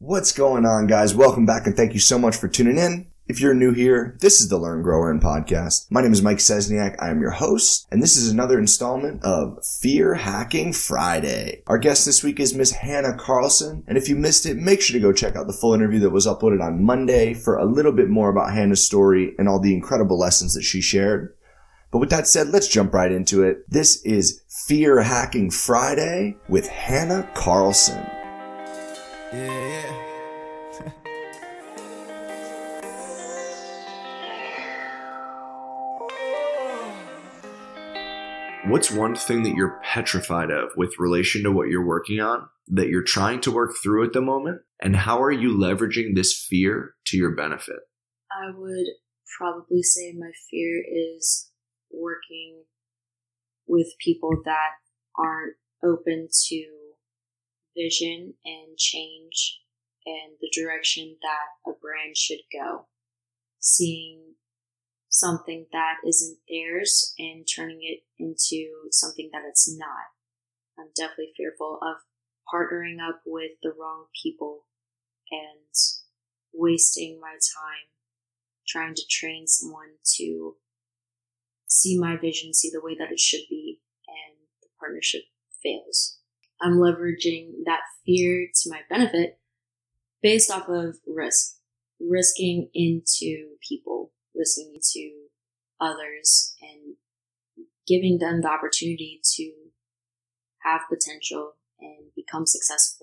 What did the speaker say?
What's going on, guys? Welcome back and thank you so much for tuning in. If you're new here, this is the Learn Grower and podcast. My name is Mike Sesniak. I am your host, and this is another installment of Fear Hacking Friday. Our guest this week is Miss Hannah Carlson, and if you missed it, make sure to go check out the full interview that was uploaded on Monday for a little bit more about Hannah's story and all the incredible lessons that she shared. But with that said, let's jump right into it. This is Fear Hacking Friday with Hannah Carlson. Yeah, yeah. What's one thing that you're petrified of with relation to what you're working on that you're trying to work through at the moment? And how are you leveraging this fear to your benefit? I would probably say my fear is working with people that aren't open to vision and change and the direction that a brand should go. Seeing something that isn't theirs and turning it into something that it's not. I'm definitely fearful of partnering up with the wrong people and wasting my time trying to train someone to see my vision, see the way that it should be, and the partnership fails. I'm leveraging that fear to my benefit based off of risk, risking into people, risking into others, and giving them the opportunity to have potential and become successful.